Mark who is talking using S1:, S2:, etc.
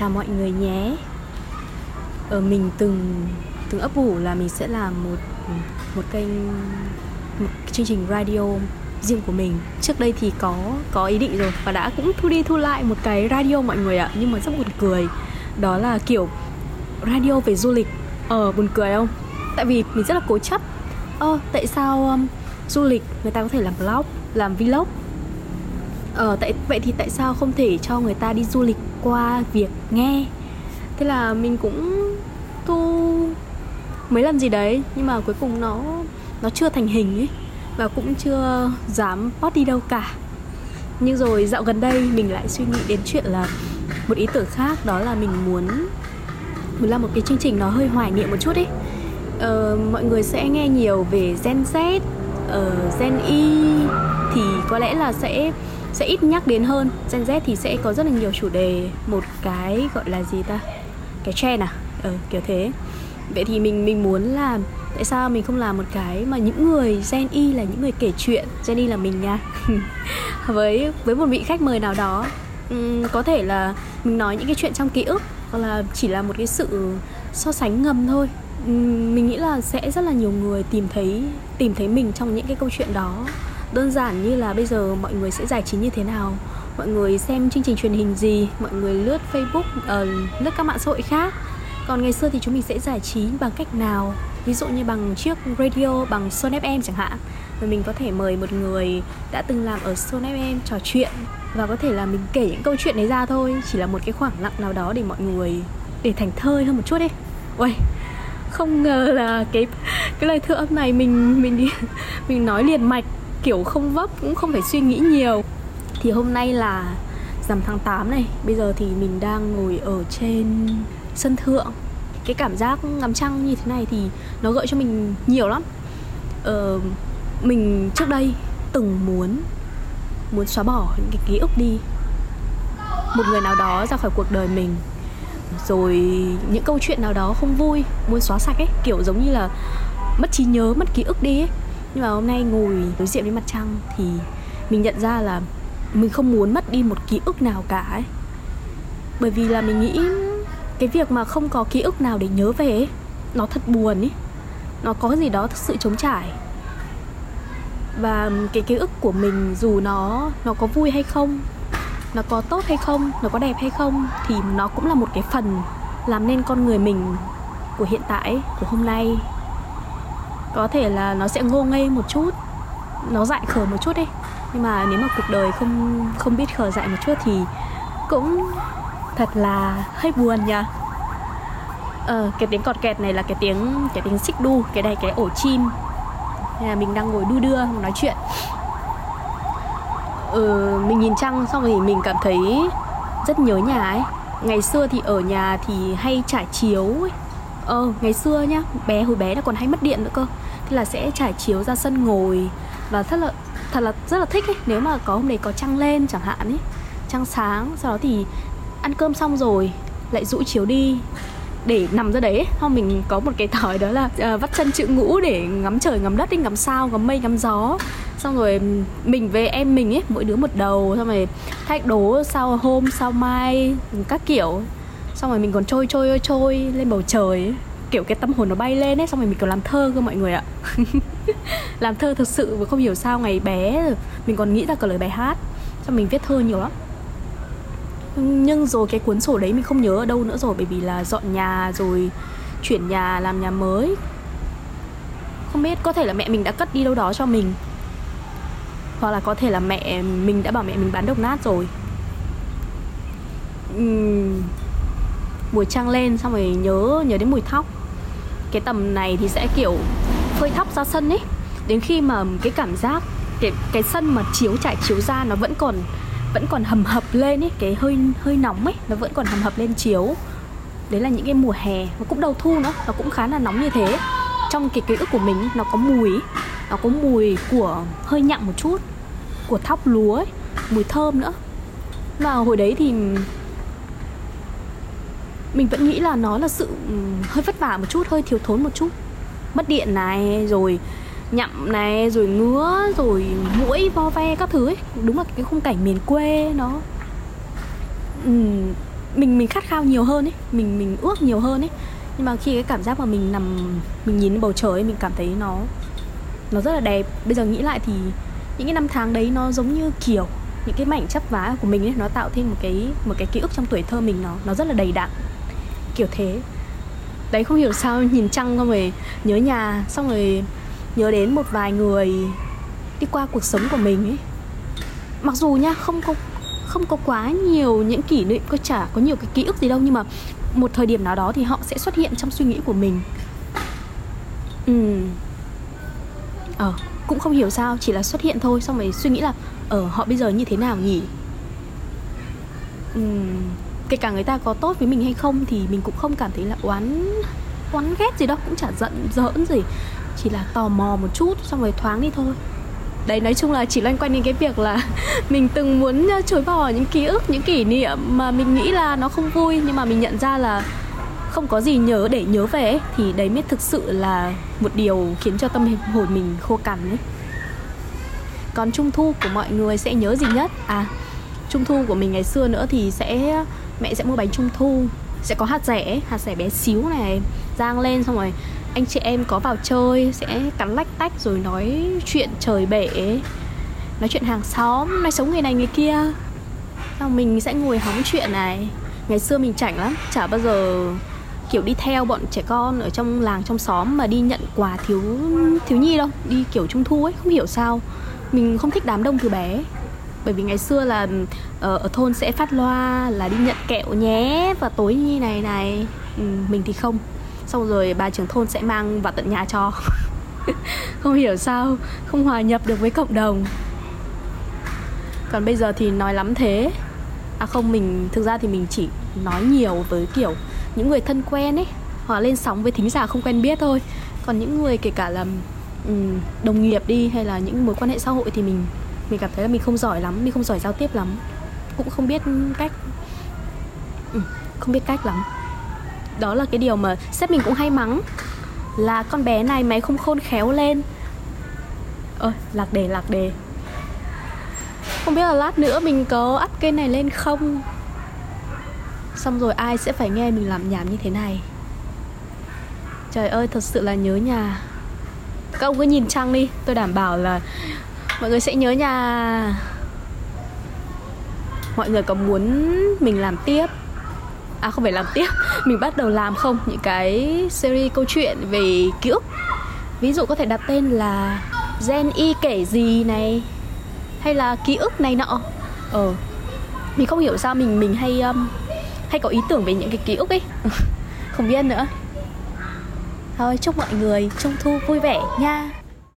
S1: chào mọi người nhé. Ở mình từng từng ấp ủ là mình sẽ làm một một kênh một chương trình radio riêng của mình. Trước đây thì có có ý định rồi và đã cũng thu đi thu lại một cái radio mọi người ạ nhưng mà rất buồn cười. Đó là kiểu radio về du lịch. Ờ buồn cười không? Tại vì mình rất là cố chấp. Ờ tại sao um, du lịch người ta có thể làm blog làm vlog? Ờ tại vậy thì tại sao không thể cho người ta đi du lịch qua việc nghe. Thế là mình cũng thu mấy lần gì đấy nhưng mà cuối cùng nó nó chưa thành hình ấy và cũng chưa dám post đi đâu cả. Nhưng rồi dạo gần đây mình lại suy nghĩ đến chuyện là một ý tưởng khác đó là mình muốn muốn làm một cái chương trình nó hơi hoài niệm một chút ấy. Ờ, mọi người sẽ nghe nhiều về Gen Z, uh, Gen Y thì có lẽ là sẽ sẽ ít nhắc đến hơn. Gen Z thì sẽ có rất là nhiều chủ đề. Một cái gọi là gì ta? Cái trend à? Ờ, kiểu thế. Vậy thì mình mình muốn làm tại sao mình không làm một cái mà những người Gen Y là những người kể chuyện? Gen Y là mình nha. Với với một vị khách mời nào đó um, có thể là mình nói những cái chuyện trong ký ức hoặc là chỉ là một cái sự so sánh ngầm thôi. Um, mình nghĩ là sẽ rất là nhiều người tìm thấy tìm thấy mình trong những cái câu chuyện đó đơn giản như là bây giờ mọi người sẽ giải trí như thế nào? Mọi người xem chương trình truyền hình gì? Mọi người lướt facebook uh, lướt các mạng xã hội khác? Còn ngày xưa thì chúng mình sẽ giải trí bằng cách nào? Ví dụ như bằng chiếc radio bằng Son FM chẳng hạn. Và mình có thể mời một người đã từng làm ở Son FM trò chuyện và có thể là mình kể những câu chuyện đấy ra thôi. Chỉ là một cái khoảng lặng nào đó để mọi người để thành thơi hơn một chút đi Ôi, không ngờ là cái cái lời thưa âm này mình mình đi mình nói liền mạch kiểu không vấp cũng không phải suy nghĩ nhiều. Thì hôm nay là rằm tháng 8 này bây giờ thì mình đang ngồi ở trên sân thượng. Cái cảm giác ngắm trăng như thế này thì nó gợi cho mình nhiều lắm. Ờ, mình trước đây từng muốn muốn xóa bỏ những cái ký ức đi. Một người nào đó ra khỏi cuộc đời mình rồi những câu chuyện nào đó không vui muốn xóa sạch ấy kiểu giống như là mất trí nhớ mất ký ức đi ấy nhưng mà hôm nay ngồi đối diện với mặt trăng thì mình nhận ra là mình không muốn mất đi một ký ức nào cả ấy. Bởi vì là mình nghĩ cái việc mà không có ký ức nào để nhớ về ấy, nó thật buồn ấy nó có gì đó thật sự trống trải. Và cái ký ức của mình dù nó nó có vui hay không nó có tốt hay không nó có đẹp hay không thì nó cũng là một cái phần làm nên con người mình của hiện tại của hôm nay có thể là nó sẽ ngô ngây một chút nó dại khờ một chút đi nhưng mà nếu mà cuộc đời không không biết khờ dại một chút thì cũng thật là hơi buồn nhỉ ờ, cái tiếng cọt kẹt này là cái tiếng cái tiếng xích đu cái này cái ổ chim. Là mình đang ngồi đu đưa nói chuyện. Ừ, mình nhìn trăng xong rồi mình cảm thấy rất nhớ nhà ấy. Ngày xưa thì ở nhà thì hay trải chiếu ấy ờ ngày xưa nhá bé hồi bé nó còn hay mất điện nữa cơ. Thế là sẽ trải chiếu ra sân ngồi. Và rất là thật là rất là thích ấy nếu mà có hôm đấy có trăng lên chẳng hạn ấy. Trăng sáng sau đó thì ăn cơm xong rồi lại rũ chiếu đi để nằm ra đấy không mình có một cái thói đó là uh, vắt chân chữ ngũ để ngắm trời ngắm đất đi ngắm sao ngắm mây ngắm gió. Xong rồi mình về em mình ấy mỗi đứa một đầu. Xong rồi thách đố sau hôm sau mai các kiểu xong rồi mình còn trôi trôi trôi trôi lên bầu trời ấy. kiểu cái tâm hồn nó bay lên ấy xong rồi mình còn làm thơ cơ mọi người ạ. Làm thơ thực sự và không hiểu sao ngày bé mình còn nghĩ ra cả lời bài hát. Xong mình viết thơ nhiều lắm. Nhưng rồi cái cuốn sổ đấy mình không nhớ ở đâu nữa rồi bởi vì là dọn nhà rồi chuyển nhà làm nhà mới. Không biết có thể là mẹ mình đã cất đi đâu đó cho mình. Hoặc là có thể là mẹ mình đã bảo mẹ mình bán độc nát rồi. Uhm, mùi trăng lên xong rồi nhớ nhớ đến mùi thóc. Cái tầm này thì sẽ kiểu phơi thóc ra sân ấy. Đến khi mà cái cảm giác cái cái sân mà chiếu trải chiếu ra nó vẫn còn vẫn còn hầm hập lên ấy cái hơi hơi nóng ấy nó vẫn còn hầm hập lên chiếu. Đấy là những cái mùa hè và cũng đầu thu nữa nó cũng khá là nóng như thế. Trong cái ký ức của mình nó có mùi nó có mùi của hơi nhặng một chút của thóc lúa ấy, mùi thơm nữa. Và hồi đấy thì mình vẫn nghĩ là nó là sự ừ, hơi vất vả một chút, hơi thiếu thốn một chút. Mất điện này, rồi nhậm này, rồi ngứa, rồi mũi vo ve các thứ ấy. Đúng là cái khung cảnh miền quê nó ừ, mình mình khát khao nhiều hơn ấy, mình mình ước nhiều hơn ấy. Nhưng mà khi cái cảm giác mà mình nằm, mình nhìn bầu trời ấy, mình cảm thấy nó nó rất là đẹp. Bây giờ nghĩ lại thì những cái năm tháng đấy nó giống như kiểu những cái mảnh chấp vá của mình ấy, nó tạo thêm một cái một cái ký ức trong tuổi thơ mình nó nó rất là đầy đặn kiểu thế. Đấy không hiểu sao nhìn trăng xong rồi nhớ nhà xong rồi nhớ đến một vài người đi qua cuộc sống của mình ấy. Mặc dù nha không có không có quá nhiều những kỷ niệm có chả có nhiều cái ký ức gì đâu nhưng mà một thời điểm nào đó thì họ sẽ xuất hiện trong suy nghĩ của mình. Ừ ờ cũng không hiểu sao chỉ là xuất hiện thôi xong rồi suy nghĩ là ở ờ, họ bây giờ như thế nào nhỉ? Ừ kể cả người ta có tốt với mình hay không thì mình cũng không cảm thấy là oán oán ghét gì đâu cũng chả giận giỡn gì. Chỉ là tò mò một chút xong rồi thoáng đi thôi. Đấy nói chung là chỉ loanh quanh đến cái việc là mình từng muốn chối bỏ những ký ức những kỷ niệm mà mình nghĩ là nó không vui nhưng mà mình nhận ra là không có gì nhớ để nhớ về ấy, thì đấy mới thực sự là một điều khiến cho tâm hồn mình khô cằn ấy. Còn trung thu của mọi người sẽ nhớ gì nhất? À trung thu của mình ngày xưa nữa thì sẽ mẹ sẽ mua bánh trung thu, sẽ có hạt rẻ hạt rẻ bé xíu này, rang lên, xong rồi anh chị em có vào chơi, sẽ cắn lách tách rồi nói chuyện trời bể, nói chuyện hàng xóm, nói sống người này người kia. Xong mình sẽ ngồi hóng chuyện này. Ngày xưa mình chảnh lắm, chả bao giờ, kiểu, đi theo bọn trẻ con ở trong làng, trong xóm mà đi nhận quà thiếu thiếu nhi đâu, đi kiểu trung thu ấy, không hiểu sao. Mình không thích đám đông từ bé bởi vì ngày xưa là ở, ở thôn sẽ phát loa là đi nhận kẹo nhé và tối như này này. Ừ, mình thì không. Xong rồi bà trưởng thôn sẽ mang vào tận nhà cho. Không hiểu sao không hòa nhập được với cộng đồng. Còn bây giờ thì nói lắm thế. À không mình thực ra thì mình chỉ nói nhiều với kiểu những người thân quen ấy. Hoặc lên sóng với thính giả không quen biết thôi. Còn những người kể cả là um, đồng nghiệp đi hay là những mối quan hệ xã hội thì mình mình cảm thấy là mình không giỏi lắm mình không giỏi giao tiếp lắm. Cũng không biết cách ừ, không biết cách lắm. Đó là cái điều mà sếp mình cũng hay mắng là con bé này mày không khôn khéo lên. Ơi lạc đề lạc đề. Không biết là lát nữa mình có up kênh này lên không? Xong rồi ai sẽ phải nghe mình làm nhảm như thế này? Trời ơi thật sự là nhớ nhà. Các ông cứ nhìn trăng đi tôi đảm bảo là mọi người sẽ nhớ nhà. Mọi người có muốn mình làm tiếp? À không phải làm tiếp. Mình bắt đầu làm không? Những cái series câu chuyện về ký ức. Ví dụ có thể đặt tên là gen y kể gì này? Hay là ký ức này nọ? Ờ mình không hiểu sao mình mình hay um, hay có ý tưởng về những cái ký ức ấy. Không biết nữa. Thôi chúc mọi người trung thu vui vẻ nha.